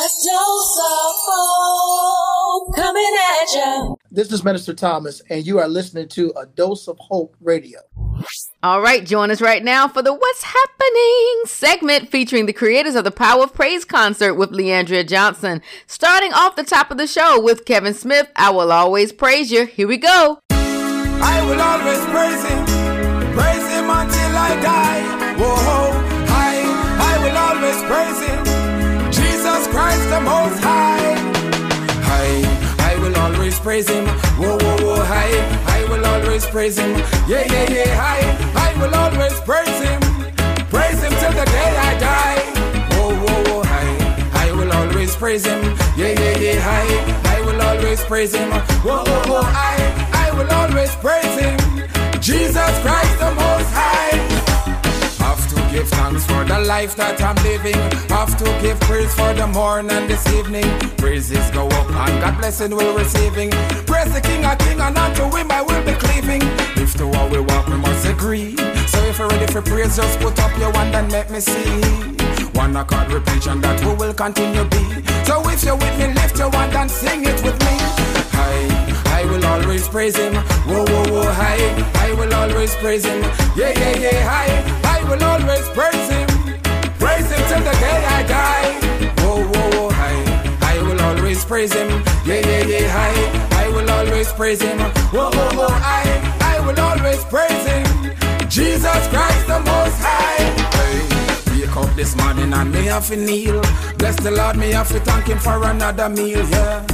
dose of hope coming at you. This is Minister Thomas, and you are listening to A Dose of Hope Radio. All right, join us right now for the What's Happening segment featuring the creators of the Power of Praise concert with Le'Andria Johnson. Starting off the top of the show with Kevin Smith, I Will Always Praise You. Here we go. I will always praise him, praise him until I die. Whoa, the Most High. I, I will always praise him. Whoa, whoa, whoa, I, I will always praise him. Yeah, yeah, yeah, I, I will always praise him, praise him till the day I die. Whoa, whoa, whoa, I, I will always praise him. Yeah, yeah, yeah, I, I will always praise him. Whoa, whoa, whoa, I, I will always praise him. Jesus Christ the Most High. Give thanks for the life that I'm living. Have to give praise for the morning and this evening. Praises go up and God blessing we're receiving. Praise the King of King and unto him I will be cleaving. If to all we walk, we must agree. So if you're ready for praise, just put up your hand and let me see. One accord we preach and that we will continue be. So if you're with me, lift your hand and sing it with me. Always praise him. Whoa, whoa, whoa, hi. I will always praise him. Yeah, yeah, yeah, hi. I will always praise him. Praise him till the day I die. Whoa, whoa, whoa, hi. I will always praise him. Yeah, yeah, yeah, hi. I will always praise him. Whoa, whoa, whoa, I, I will always praise him. Jesus Christ the Most High. Wake up this morning and me have to kneel. Bless the Lord, me have to thank him for another meal, yeah.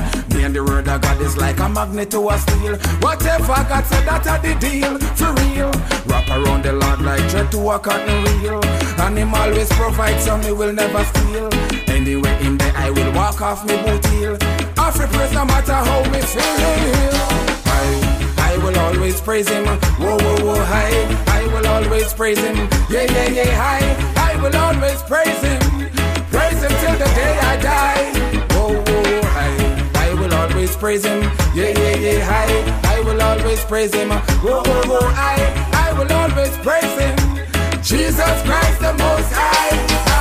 And the word of God is like a magnet to a steel. Whatever God said, that a the deal, for real. Wrap around the Lord like thread to a cotton reel. And him always provide so me will never steal. Anyway, in there I will walk off me boot heel. Off the praise no matter how me feel. I, I will always praise him. Whoa, whoa, whoa, hi. I will always praise him. Yeah, yeah, yeah, hi. I will always praise him. Praise him. Yeah, yeah, yeah, hi. I will always praise him. Whoa, whoa, whoa, I, I will always praise him. Jesus Christ the Most High.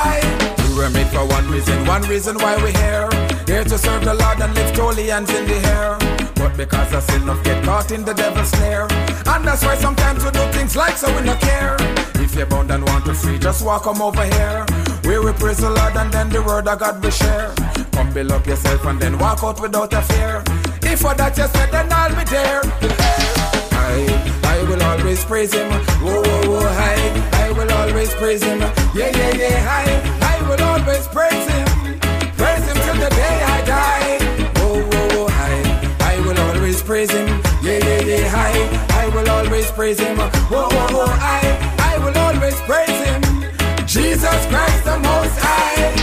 I, we were made for one reason, one reason why we're here. Here to serve the Lord and lift holy hands in the air. But because of sin, of get caught in the devil's snare. And that's why sometimes we do things like so we don't care. If you're bound and want to free, just walk come over here. We will praise the Lord and then the word of God we share. Come build up yourself and then walk out without a fear. If for that you said, then I'll be there. I, I will always praise him. Whoa, whoa, whoa, hi. I will always praise him. Yeah, yeah, yeah, hi. I will always praise him. Praise him till the day I die. Whoa, whoa, whoa, hi. I will always praise him. Yeah, yeah, yeah, hi. I will always praise him. Whoa, whoa, whoa, I, I will always praise him. Jesus Christ the Most High.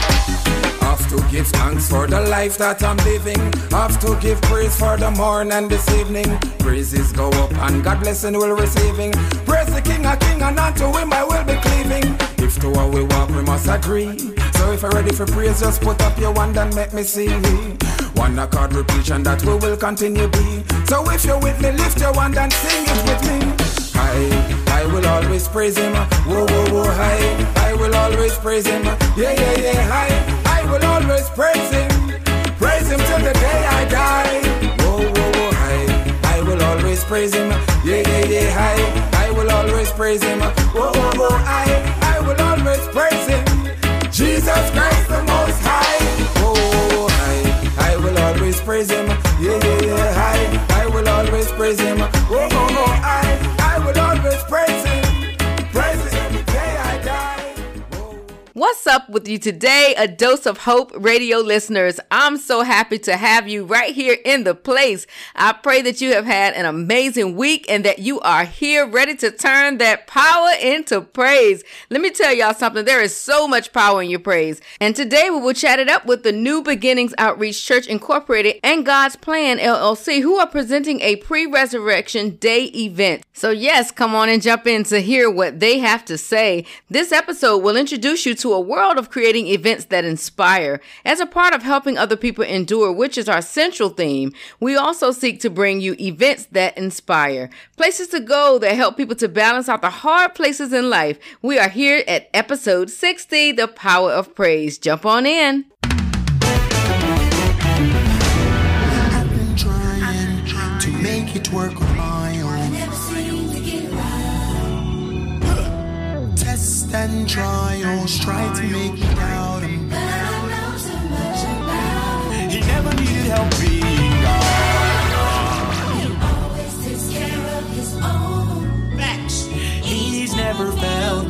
Have to give thanks for the life that I'm living. Have to give praise for the morning and this evening. Praises go up and God blessing will receiving. Praise the King of King and unto him I will be cleaving. If to how we walk we must agree. So if you're ready for praise, just put up your hand and make me see. One accord we preach and that we will continue be. So if you're with me, lift your hand and sing it with me. I, I will always praise him. Whoa, whoa, whoa, hi. I will always praise him. Yeah, yeah, yeah, hi. I will always praise him. Praise him till the day I die. Whoa, whoa, whoa, hi. I will always praise him. Yeah, yeah, yeah, hi. I will always praise him. Whoa, whoa, whoa, I, I will always praise him. Jesus Christ What's up with you today, A Dose of Hope radio listeners? I'm so happy to have you right here in the place. I pray that you have had an amazing week and that you are here ready to turn that power into praise. Let me tell y'all something. There is so much power in your praise. And today we will chat it up with the New Beginnings Outreach Church Incorporated and God's Plan LLC, who are presenting a pre-resurrection day event. So yes, come on and jump in to hear what they have to say. This episode will introduce you to a world of creating events that inspire. As a part of helping other people endure, which is our central theme, we also seek to bring you events that inspire. Places to go that help people to balance out the hard places in life. We are here at episode 60, The Power of Praise. Jump on in. and trials tried to make me doubt him. He never needed help being God. He always takes care of his own. Facts. He's never failed.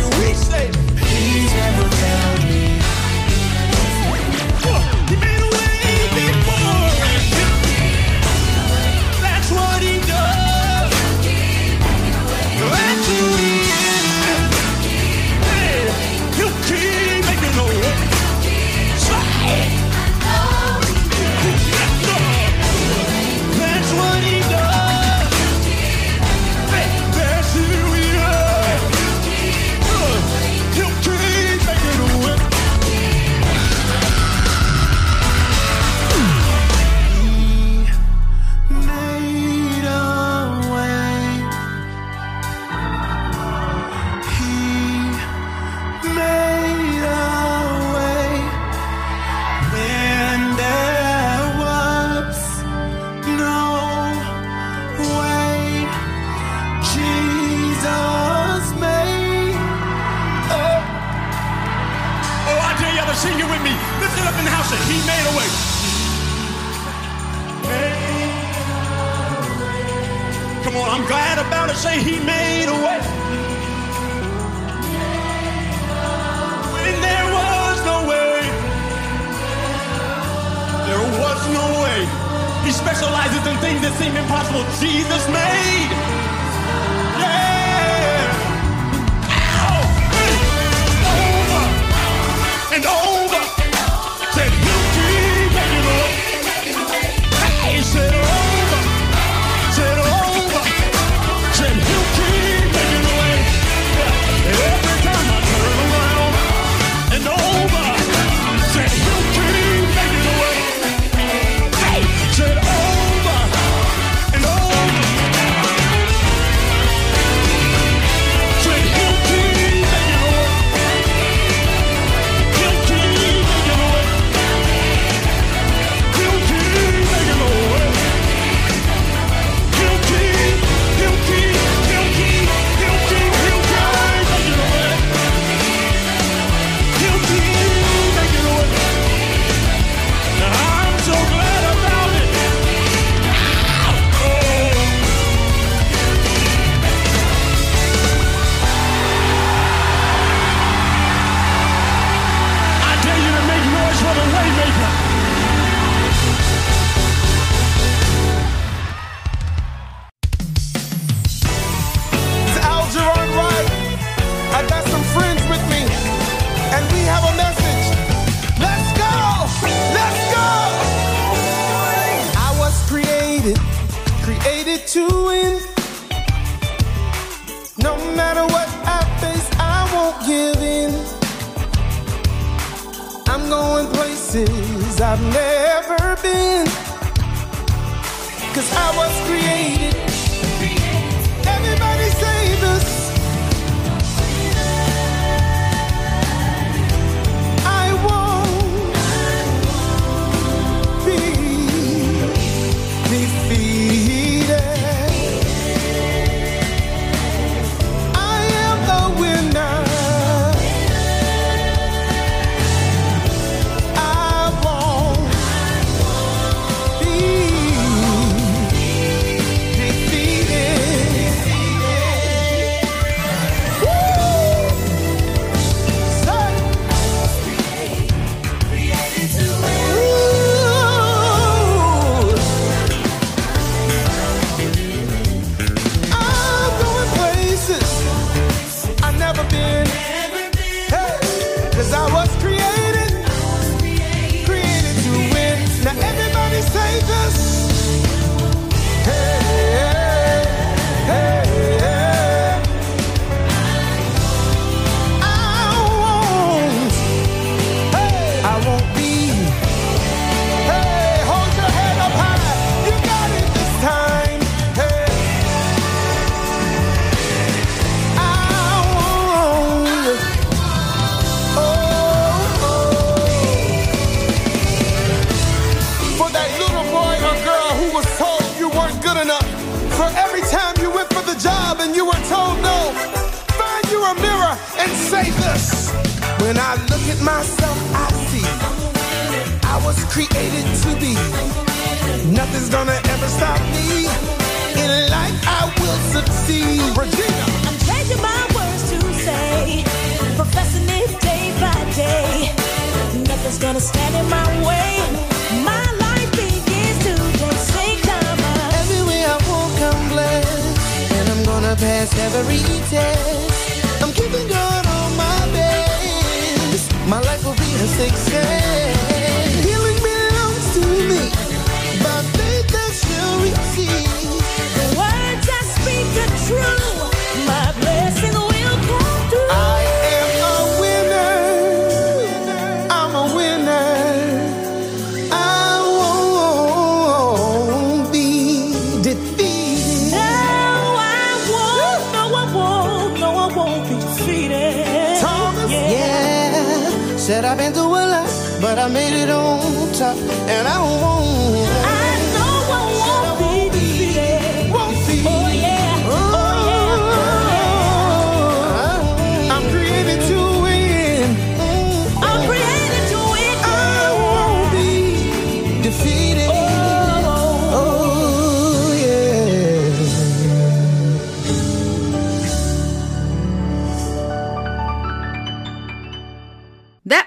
a lot, but I made it on top, and I won't.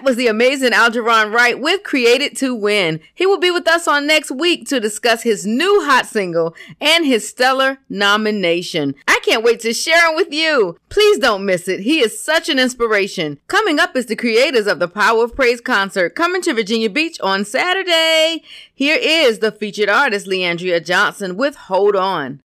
was the amazing Algeron Wright with Created to Win. He will be with us on next week to discuss his new hot single and his stellar nomination. I can't wait to share it with you. Please don't miss it. He is such an inspiration. Coming up is the creators of the Power of Praise concert coming to Virginia Beach on Saturday. Here is the featured artist, Le'Andria Johnson, with Hold On.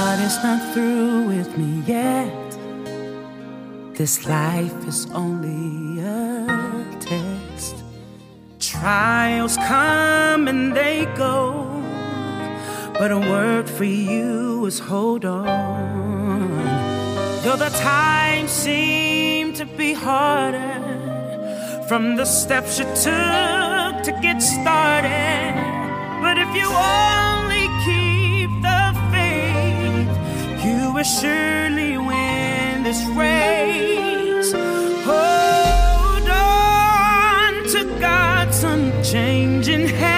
God is not through with me yet. This life is only a test. Trials come and they go, but a word for you is hold on. Though the times seem to be harder, from the steps you took to get started, but if you are will surely win this race. Hold on to God's unchanging hand.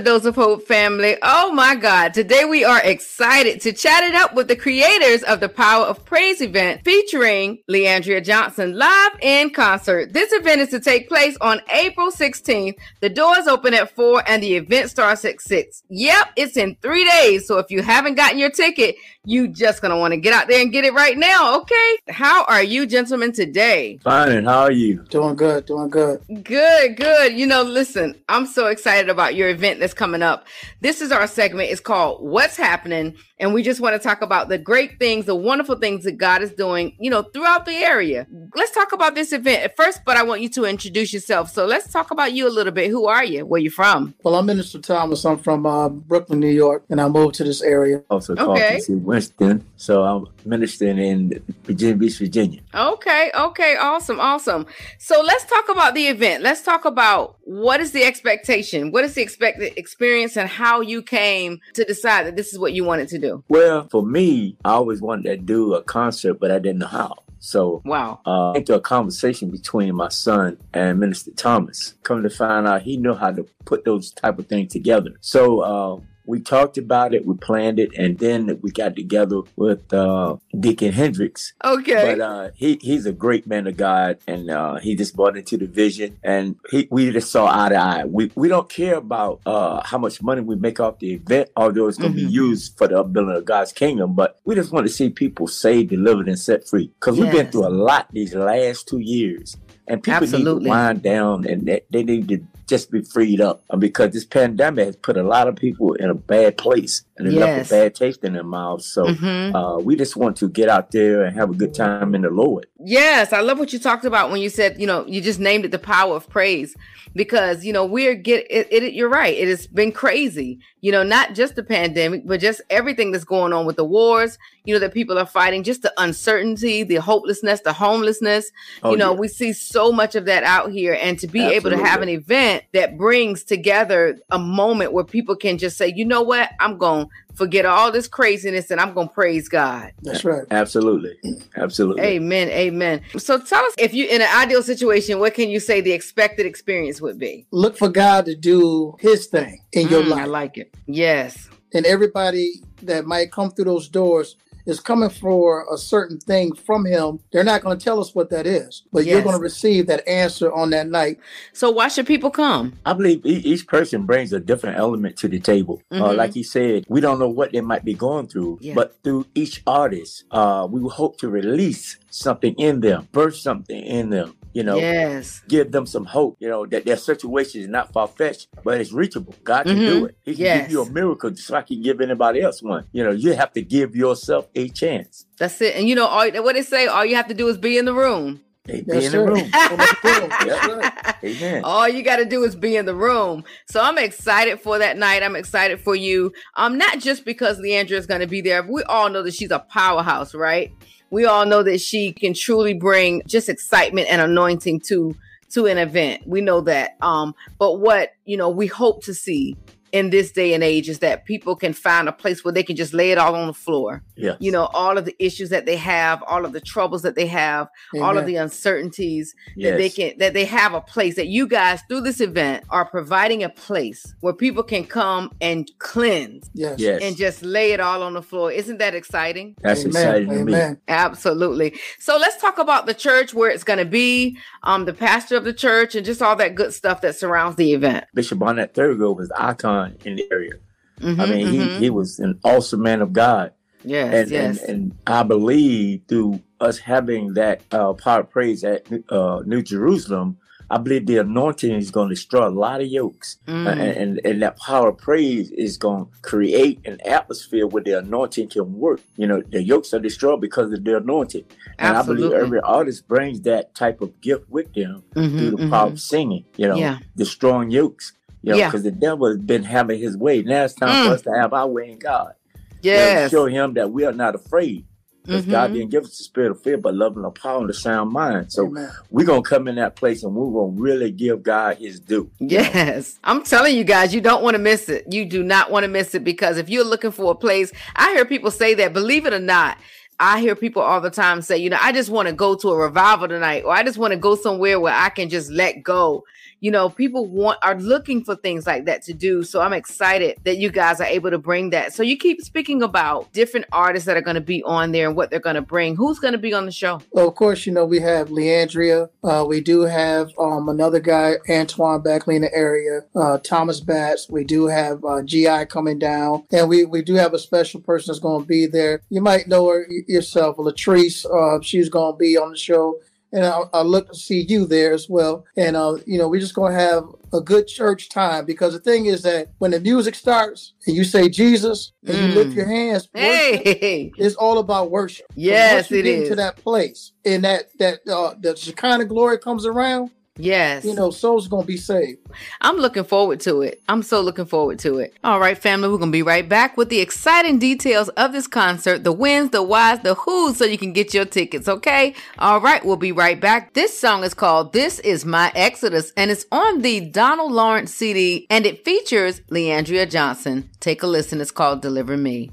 What's up, dose of hope family? Oh my God. Today we are excited to chat it up with the creators of the Power of Praise event featuring Le'Andria Johnson live in concert. This event is to take place on April 16th. The doors open at 4 and the event starts at 6. Yep, it's in three days. So if you haven't gotten your ticket, you just gonna want to get out there and get it right now, okay? How are you gentlemen today? Fine, and how are you? Doing good, doing good. Good, good. You know, listen, I'm so excited about your event that's coming up. This is our segment. It's called What's Happening. And we just want to talk about the great things, the wonderful things that God is doing, you know, throughout the area. Let's talk about this event at first, but I want you to introduce yourself. So let's talk about you a little bit. Who are you? Where you from? Well, I'm Minister Thomas. I'm from uh, Brooklyn, New York, and I moved to this area. Also called Okay. PC Winston. So I'm ministering in Virginia Beach, Virginia. Okay, okay, awesome, awesome. So let's talk about the event. Let's talk about what is the expectation, what is the expected experience, and how you came to decide that this is what you wanted to do. Well, for me, I always wanted to do a concert, but I didn't know how. So Wow. uh, into a conversation between my son and Minister Thomas. Come to find out, he knew how to put those type of things together. So uh, we talked about it, we planned it, and then we got together with uh, Deacon Hendricks. Okay. But uh, he he's a great man of God, and uh, he just bought into the vision, and he we just saw eye to eye. We we don't care about uh, how much money we make off the event, although it's going to Mhm. be used for the upbuilding of God's kingdom. But we just want to see people saved, delivered, and set free, because we've been through a lot these last two years, and people need Absolutely. to wind down, and they, they need to just be freed up, because this pandemic has put a lot of people in a bad place, and it left a bad taste in their mouth. So. Mhm. Uh, we just want to get out there and have a good time in the Lord. Yes, I love what you talked about when you said, you know, you just named it the power of praise because, you know, we're get it, it you're right. It has been crazy. You know, not just the pandemic, but just everything that's going on with the wars, you know, that people are fighting, just the uncertainty, the hopelessness, the homelessness. Oh, you know, yeah. we see so much of that out here and to be able to have an event that brings together a moment where people can just say, "You know what? I'm going forget all this craziness and I'm going to praise God." That's right. Absolutely. Absolutely. Amen. Amen. So tell us if you're in an ideal situation, what can you say the expected experience would be? Look for God to do His thing in your mm, life. I like it. Yes. and everybody that might come through those doors is coming for a certain thing from Him. They're not going to tell us what that is, but you're going to receive that answer on that night. So why should people come? I believe e- each person brings a different element to the table. Uh, Mhm. like he said, we don't know what they might be going through, Yeah. but through each artist, uh, we will hope to release something in them, birth something in them. You know, yes. give them some hope. You know that their situation is not far fetched, but it's reachable. God can Mhm. do it. He can Yes. give you a miracle just like He can give anybody else one. You know, you have to give yourself a chance. That's it. And you know, all, what they say, all you have to do is be in the room. Hey, be That's in the it. room. Come on, come on. That's right. Amen. All you got to do is be in the room. So I'm excited for that night. I'm excited for you. Um, not just because Le'Andria is going to be there. We all know that she's a powerhouse, right? We all know that she can truly bring just excitement and anointing to to an event. We know that. Um, but what you know, we hope to see in this day and age is that people can find a place where they can just lay it all on the floor. Yeah. You know, all of the issues that they have, all of the troubles that they have, all of the uncertainties that they Yes. can that they have a place that you guys through this event are providing a place where people can come and cleanse Yes. Yes. and just lay it all on the floor. Isn't that exciting? That's Amen. exciting to me. Amen. Absolutely. So let's talk about the church where it's going to be, um, the pastor of the church, and just all that good stuff that surrounds the event. Bishop Barnett Thoroughgood was the icon in the area. I Mhm, mean, mhm. he, he was an awesome man of God. yes, And, yes, and, and I believe through us having that uh, power of praise at uh, New Jerusalem, I believe the anointing is going to destroy a lot of yokes. Mm. Uh, and, and, that power of praise is going to create an atmosphere where the anointing can work. You know, the yokes are destroyed because of the anointing. And I believe every artist brings that type of gift with them Mhm, through the mhm. power of singing, you know, Yeah. destroying yokes. You know, Yeah. because the devil has been having his way. Now it's time Mm. for us to have our way in God. Know, yes, show him that we are not afraid. Because Mm-hmm. God didn't give us the spirit of fear, but love and a power and a sound mind. So Amen. we're gonna come in that place and we're gonna really give God his due. Yes. I'm telling you guys, you don't want to miss it. You do not want to miss it because if you're looking for a place, I hear people say that, believe it or not. I hear people all the time say, you know, I just want to go to a revival tonight, or I just want to go somewhere where I can just let go. You know, people want are looking for things like that to do. So I'm excited that you guys are able to bring that. So you keep speaking about different artists that are going to be on there and what they're going to bring. Who's going to be on the show? Well, of course, you know, we have Le'Andria. Uh, we do have um, another guy, Antoine Beckley in the area, uh, Thomas Batts. We do have uh, GI coming down. And we, we do have a special person that's going to be there. You might know her yourself, Latrice. Uh, she's going to be on the show. And I, I look to see you there as well. And, uh, you know, we're just going to have a good church time because the thing is that when the music starts and you say Jesus and you lift Mm. your hands, worship, Hey, it's all about worship. Yes, once you it get is. into that place and that that uh, the Shekinah glory comes around, yes. you know, souls gonna be saved. I'm looking forward to it. I'm so looking forward to it. All right, family, we're going to be right back with the exciting details of this concert the wins, the whys, the who's, so you can get your tickets, okay? All right, we'll be right back. This song is called This Is My Exodus, and it's on the Donald Lawrence CD, and it features Le'Andria Johnson. Take a listen. It's called Deliver Me.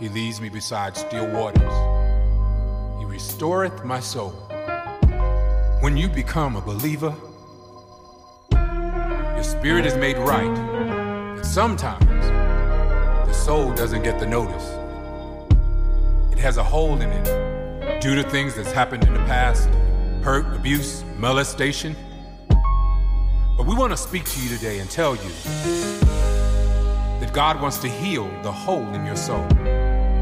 He leads me beside still waters. He restoreth my soul. When you become a believer, your spirit is made right. But sometimes the soul doesn't get the notice. It has a hole in it due to things that's happened in the past hurt, abuse, molestation. But we want to speak to you today and tell you that God wants to heal the hole in your soul.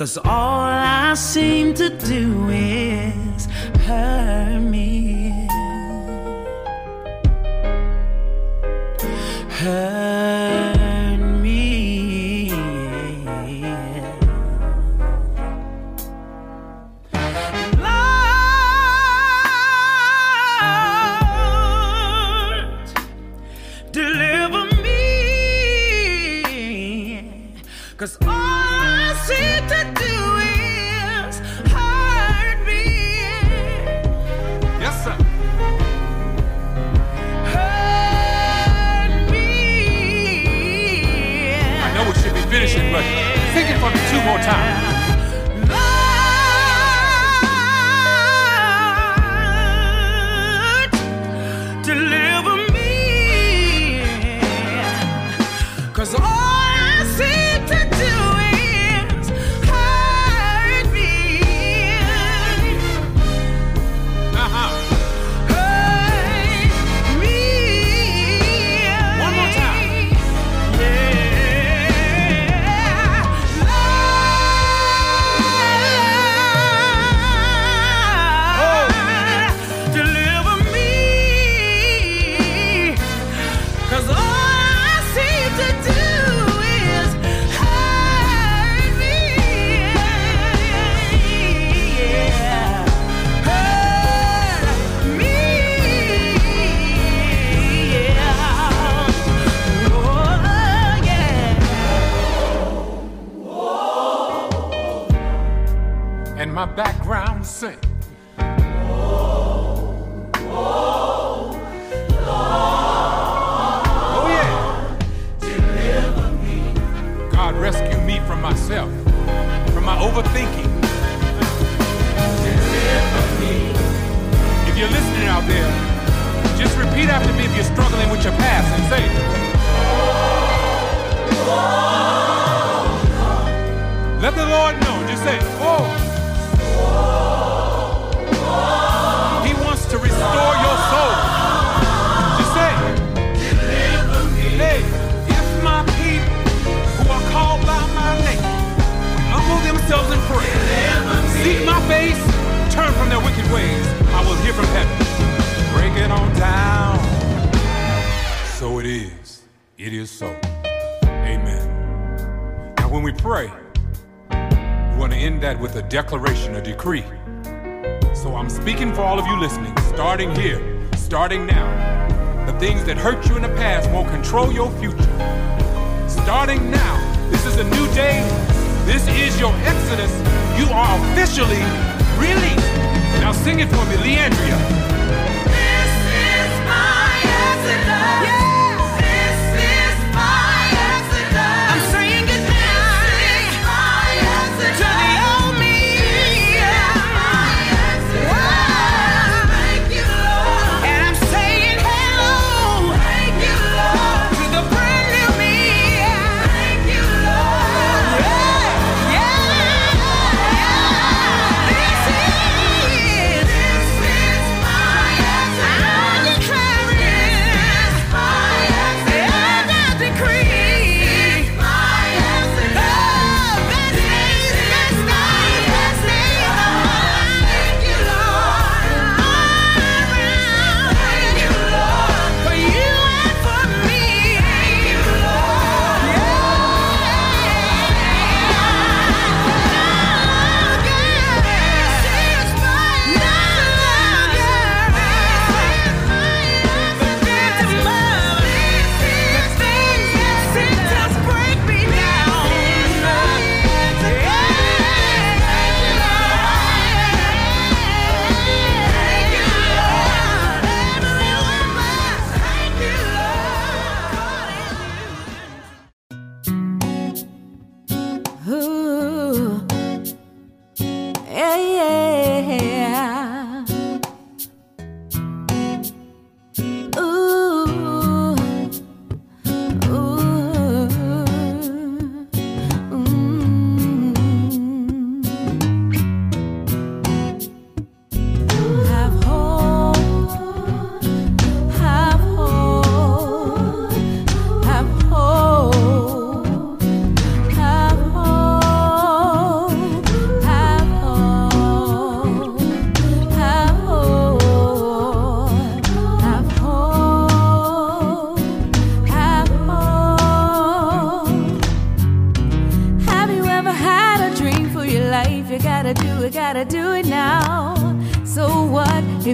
Cause all I seem to do is my background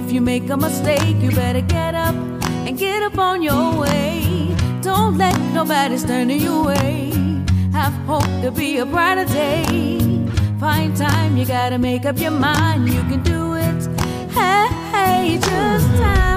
if you make a mistake, you better get up and get up on your way. Don't let nobody stand in your way. Have hope to be a brighter day. Find time, you gotta make up your mind. You can do it. Hey, hey just time.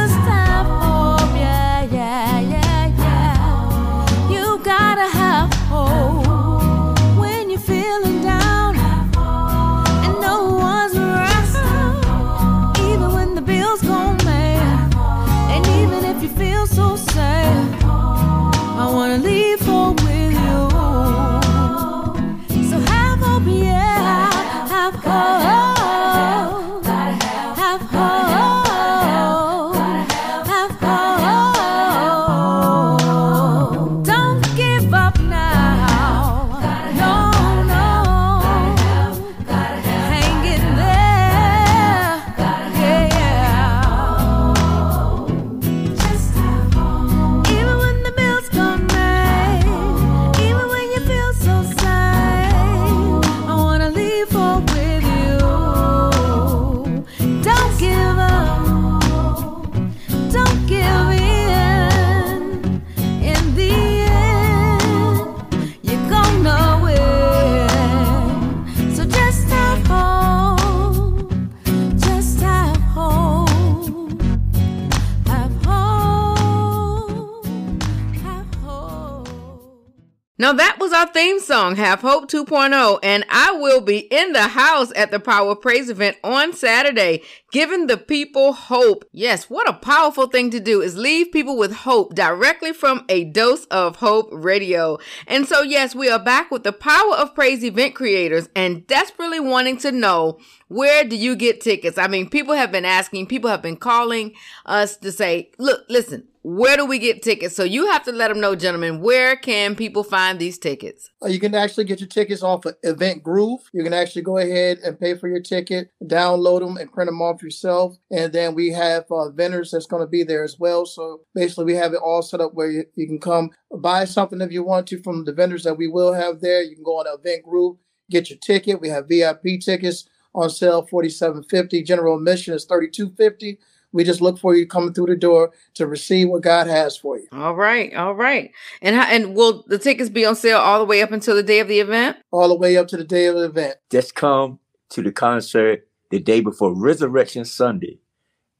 Theme song, Have Hope 2.0. And I will be in the house at the Power of Praise event on Saturday, giving the people hope. Yes, what a powerful thing to do is leave people with hope directly from a dose of hope radio. And so, yes, we are back with the Power of Praise event creators and desperately wanting to know where do you get tickets? I mean, people have been asking, people have been calling us to say, look, listen, where do we get tickets? So you have to let them know, gentlemen, where can people find these tickets? Uh, you can actually get your tickets off of Event Groove. You can actually go ahead and pay for your ticket, download them, and print them off yourself. And then we have uh, vendors that's going to be there as well. So basically, we have it all set up where you, you can come buy something if you want to from the vendors that we will have there. You can go on Event Groove, get your ticket. We have VIP tickets on sale 47.50 general admission is 32.50 we just look for you coming through the door to receive what god has for you All right, all right. And how, and will the tickets be on sale all the way up until the day of the event? all the way up to the day of the event Just come to the concert the day before Resurrection Sunday,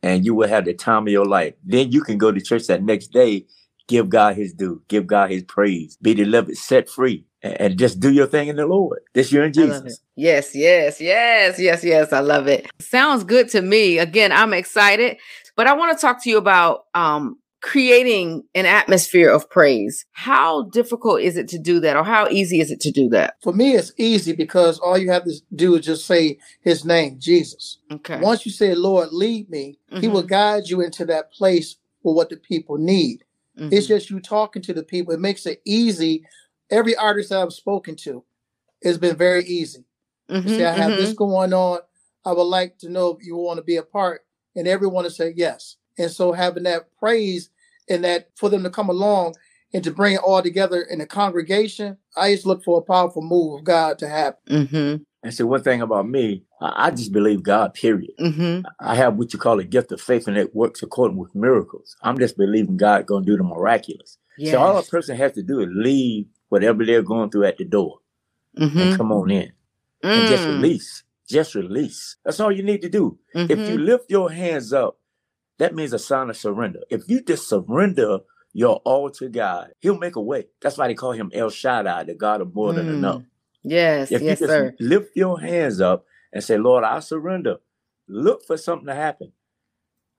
and you will have the time of your life. Then you can go to church that next day, give God his due, give God his praise, be delivered, set free, and, and just do your thing in the Lord. This you're in I love. Jesus. Yes, yes, yes, yes, yes. I love it. Sounds good to me. Again, I'm excited, but I want to talk to you about um creating an atmosphere of praise. How difficult is it to do that or how easy is it to do that? for me it's easy because all you have to do is just say his name jesus Okay. once you say lord lead me he will guide you into that place for what the people need It's Mhm. just you talking to the people. It makes it easy. Every artist that I've spoken to, it's been very easy. Mhm, say, I have this mhm. going on. I would like to know if you want to be a part. And everyone to say yes. And so having that praise and that for them to come along and to bring it all together in a congregation, I just look for a powerful move of God to happen. Mhm. And so one thing about me, I, just believe God, period. Mhm. I have what you call a gift of faith and it works according with miracles. I'm just believing God gonna do the miraculous. So all a person has to do is leave whatever they're going through at the door and Mhm. come on in. And just Mm. release. Just release. That's all you need to do. If you Mhm. lift your hands up, that means a sign of surrender. If you just surrender your all to God, He'll make a way. That's why they call him El Shaddai, the God of more than Mm. enough. Yes, If yes, you just sir. lift your hands up and say, Lord, I surrender, look for something to happen.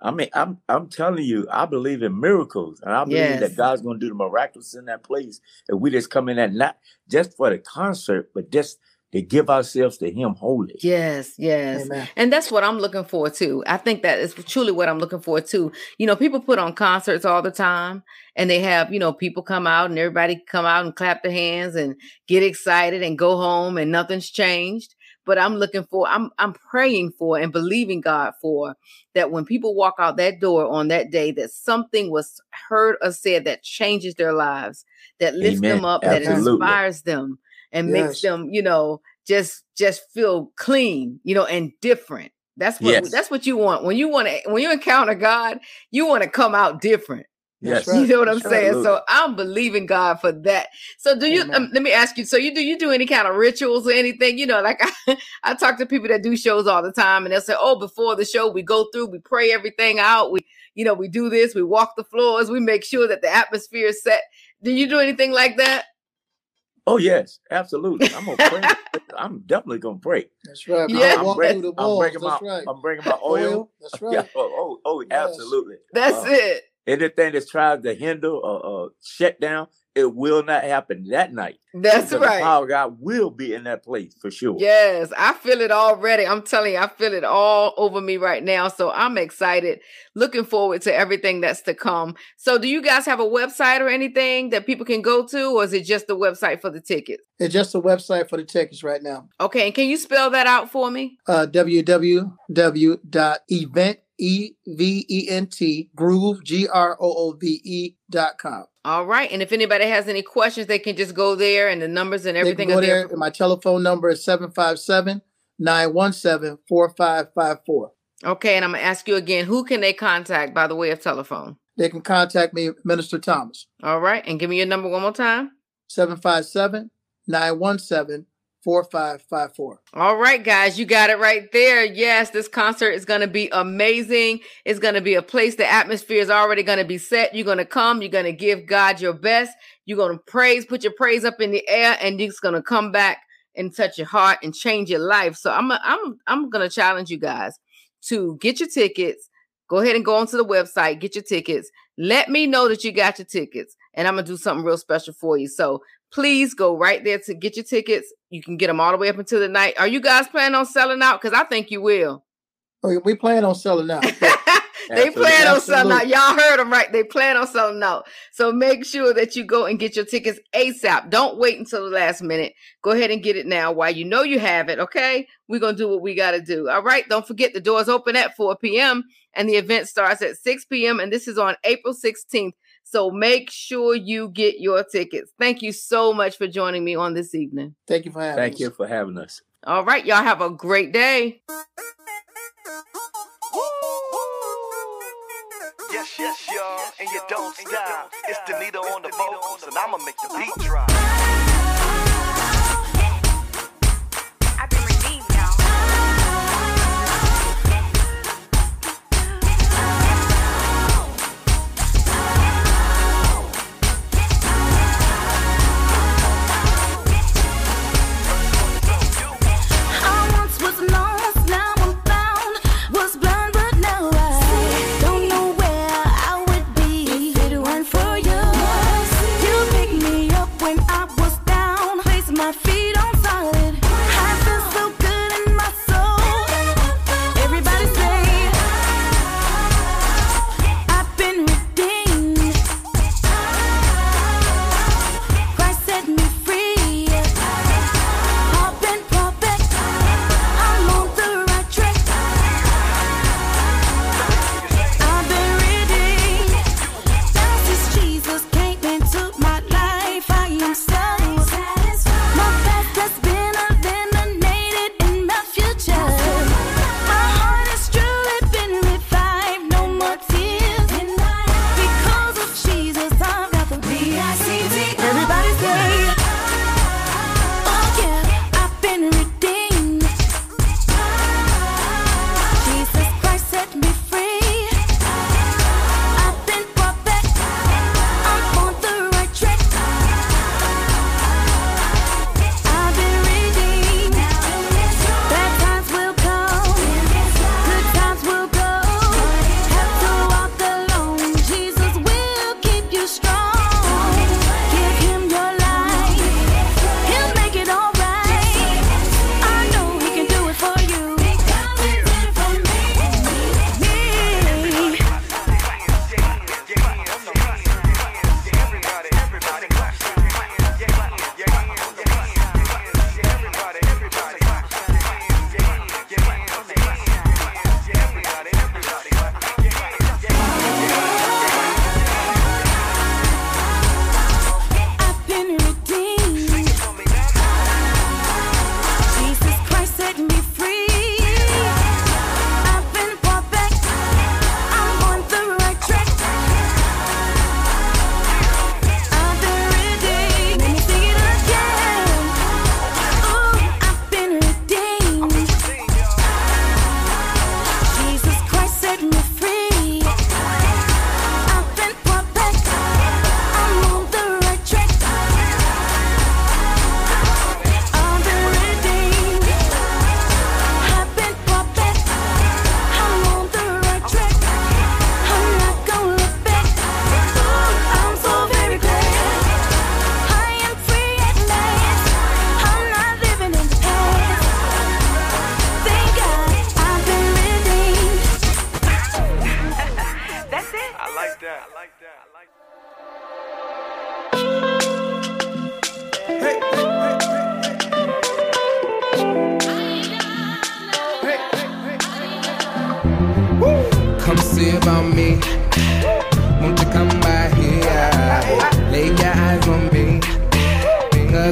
I mean, I'm I'm telling you, I believe in miracles, and I believe Yes. that God's going to do the miraculous in that place. And we just come in at not just for the concert, but just to give ourselves to Him wholly. Yes, yes. Amen. And that's what I'm looking for too. I think that is truly what I'm looking for too. You know, people put on concerts all the time and they have, you know, people come out and everybody come out and clap their hands and get excited and go home and nothing's changed. But I'm looking for, I'm I'm praying for and believing God for that when people walk out that door on that day, that something was heard or said that changes their lives, that lifts them Amen. up, that inspires them and makes them, you know, just just feel clean, you know, and different. That's what Yes. that's what you want. When you want to when you encounter God, you want to come out different. Yes, right. You know what I'm That's saying? Absolutely. So I'm believing God for that. So do you? Um, let me ask you. So you do you do any kind of rituals or anything? You know, like I, I talk to people that do shows all the time, and they'll say, "Oh, before the show, we go through, we pray everything out. We, you know, we do this, we walk the floors, we make sure that the atmosphere is set." Do you do anything like that? Oh yes, absolutely. I'm gonna pray. I'm definitely gonna pray. That's right. Yeah. I I'm, walk the I'm walls. bringing That's my right. I'm bringing my oil. That's Yeah. right. Oh, oh, oh, Yes. absolutely. That's Uh, it. Anything that tries to hinder or uh, shut down, it will not happen that night. That's Because The right. power of God will be in that place for sure. Yes, I feel it already. I'm telling you, I feel it all over me right now. So I'm excited, looking forward to everything that's to come. So, do you guys have a website or anything that people can go to, or is it just the website for the tickets? It's just a website for the tickets right now. Okay, and can you spell that out for me? Uh, www.event, E-V-E-N-T, groove, G-R-O-O-V-E dot com. All right, and if anybody has any questions, they can just go there, and the numbers and They everything can go are there. there. and my telephone number is 757-917-4554. Okay, and I'm gonna ask you again, who can they contact by the way of telephone? They can contact me, Minister Thomas, All right, and give me your number one more time. 757-917-4554. 4554. All right, guys, you got it right there. Yes, this concert is going to be amazing. It's going to be a place, the atmosphere is already going to be set. You're going to come, you're going to give God your best. You're going to praise, put your praise up in the air, and it's going to come back and touch your heart and change your life. So I'm, I'm, I'm going to challenge you guys to get your tickets. Go ahead and go onto the website, get your tickets. Let me know that you got your tickets, and I'm going to do something real special for you. So please go right there to get your tickets. You can get them all the way up until the night. Are you guys planning on selling out? Because I think you will. Oh, we plan on selling out. they plan on selling out. Y'all heard them right. They plan on selling out. So make sure that you go and get your tickets ASAP. Don't wait until the last minute. Go ahead and get it now while you know you have it. Okay. We're going to do what we got to do. All right. Don't forget the doors open at 4 p.m. and the event starts at 6 p.m. And this is on April 16th. So make sure you get your tickets. Thank you so much for joining me on this evening. Thank you for having Thank us. you for having us. All right. Y'all have a great day. Yes, yes, y'all, and you don't stop. It's Denita on the vocals, and I'ma make the beat drop.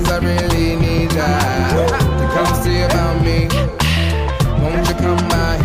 Cause I really need ya. To come see about me. Won't you come by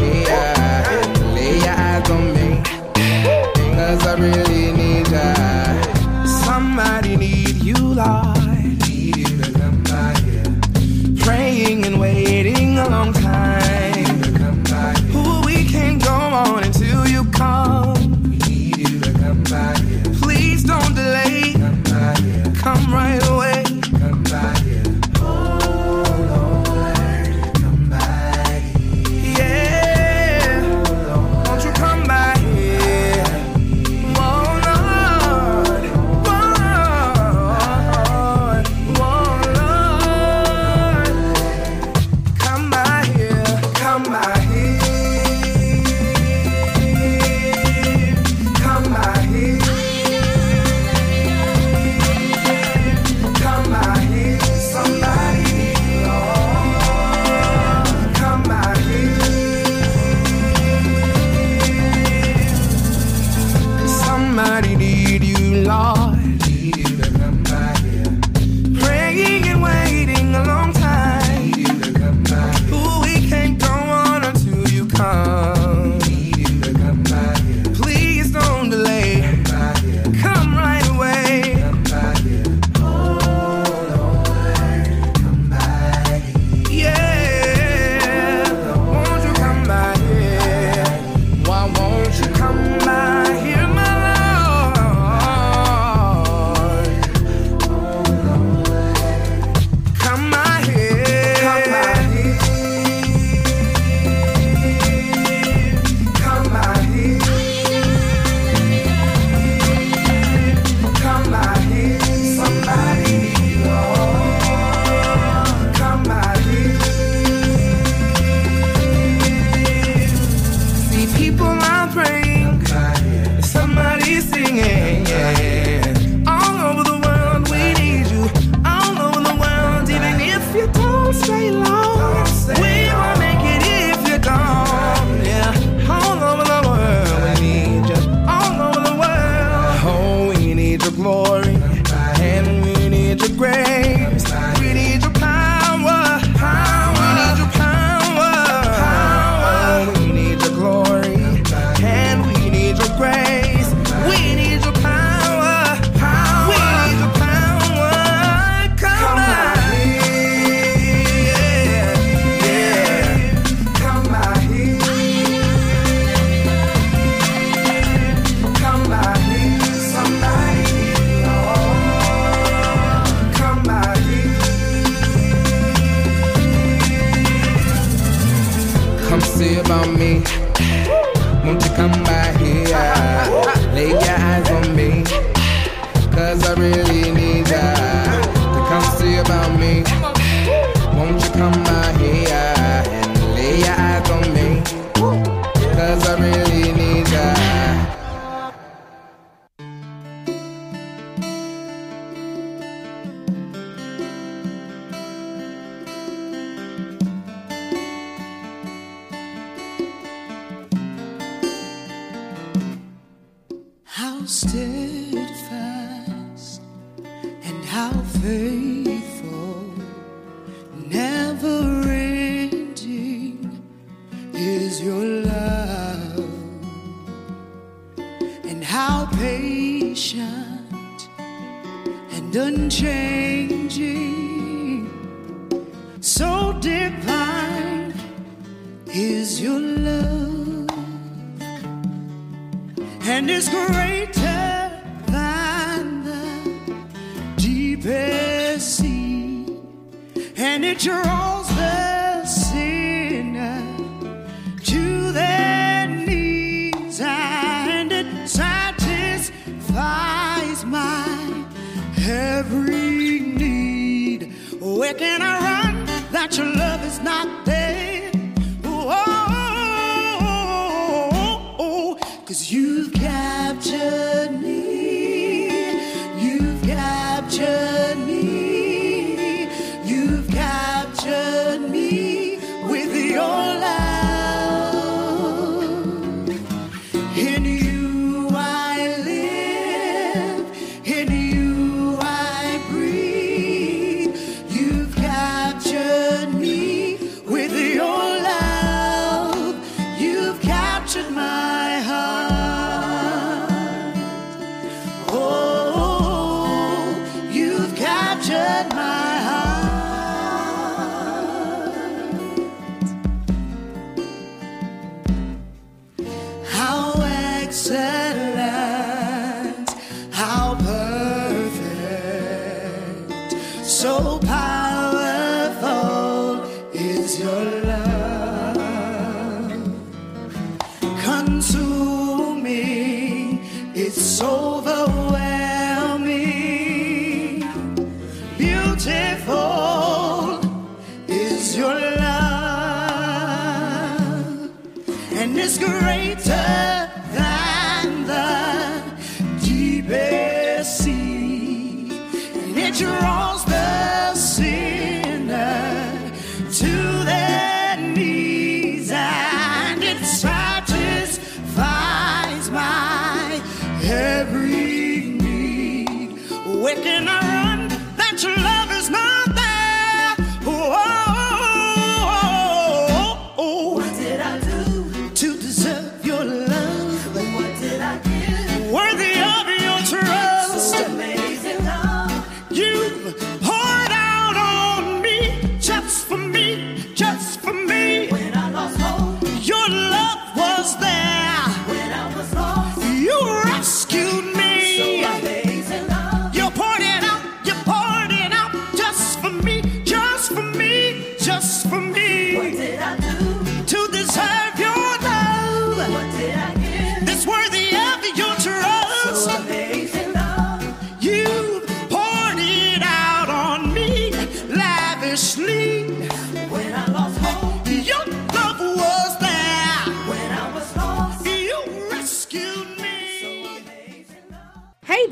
How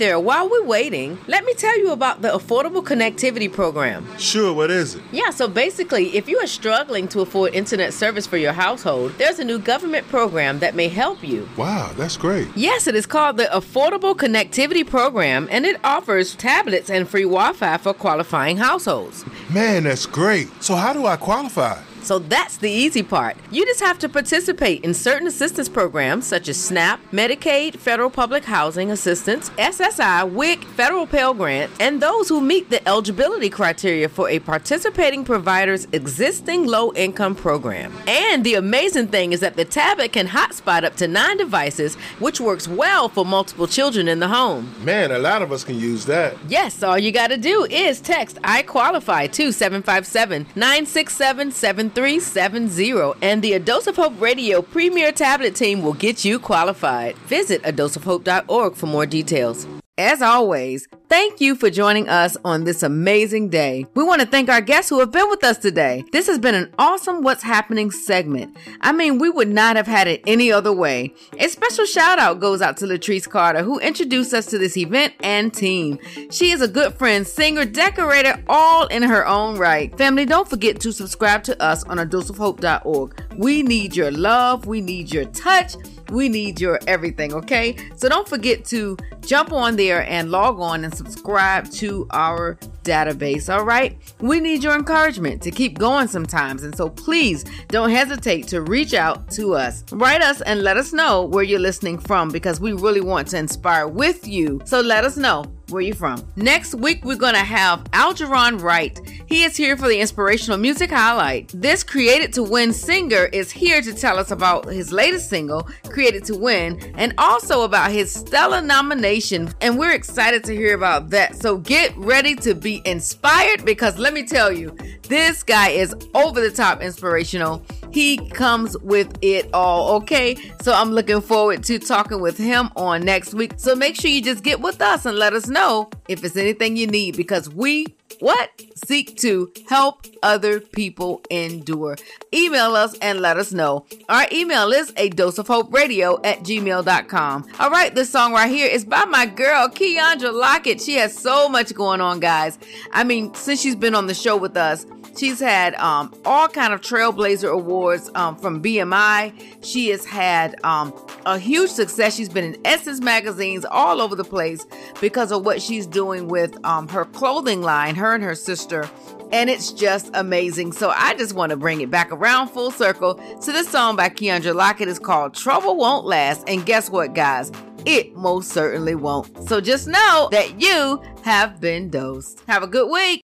there, while we're waiting, let me tell you about the Affordable Connectivity Program. Sure, what is it? Yeah, so basically, if you are struggling to afford internet service for your household, there's a new government program that may help you. Wow, that's great. Yes, it is called the Affordable Connectivity Program, and it offers tablets and free Wi Fi for qualifying households. Man, that's great. So, how do I qualify? So that's the easy part. You just have to participate in certain assistance programs such as SNAP, Medicaid, Federal Public Housing Assistance, SSI, WIC, Federal Pell Grant, and those who meet the eligibility criteria for a participating provider's existing low income program. And the amazing thing is that the tablet can hotspot up to nine devices, which works well for multiple children in the home. Man, a lot of us can use that. Yes, all you got to do is text I qualify to 757 967 7370. And the A Dose of Hope Radio Premier Tablet team will get you qualified. Visit adoseofhope.org for more details. As always, thank you for joining us on this amazing day. We want to thank our guests who have been with us today. This has been an awesome What's Happening segment. I mean, we would not have had it any other way. A special shout out goes out to Latrice Carter, who introduced us to this event and team. She is a good friend, singer, decorator, all in her own right. Family, don't forget to subscribe to us on adoseofhope.org. We need your love, we need your touch. We need your everything, okay? So don't forget to jump on there and log on and subscribe to our database, all right? We need your encouragement to keep going sometimes. And so please don't hesitate to reach out to us. Write us and let us know where you're listening from because we really want to inspire with you. So let us know where you from. Next week, we're going to have Algeron Wright. He is here for the inspirational music highlight. This Created to Win singer is here to tell us about his latest single, Created to Win, and also about his stellar nomination. And we're excited to hear about that. So get ready to be inspired because let me tell you, this guy is over the top inspirational. He comes with it all, okay? So I'm looking forward to talking with him on next week. So make sure you just get with us and let us know if it's anything you need because we what? Seek to help other people endure. Email us and let us know. Our email is a dose of hope radio at gmail.com. All right, this song right here is by my girl, Keyondra Lockett. She has so much going on, guys. I mean, since she's been on the show with us, She's had um, all kind of Trailblazer awards um, from BMI. She has had um, a huge success. She's been in Essence magazines all over the place because of what she's doing with um, her clothing line, her and her sister. And it's just amazing. So I just want to bring it back around full circle to this song by Keyondra Lockett. It's called Trouble Won't Last. And guess what, guys? It most certainly won't. So just know that you have been dosed. Have a good week.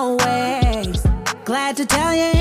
Always. Glad to tell you